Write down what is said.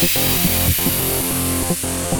Música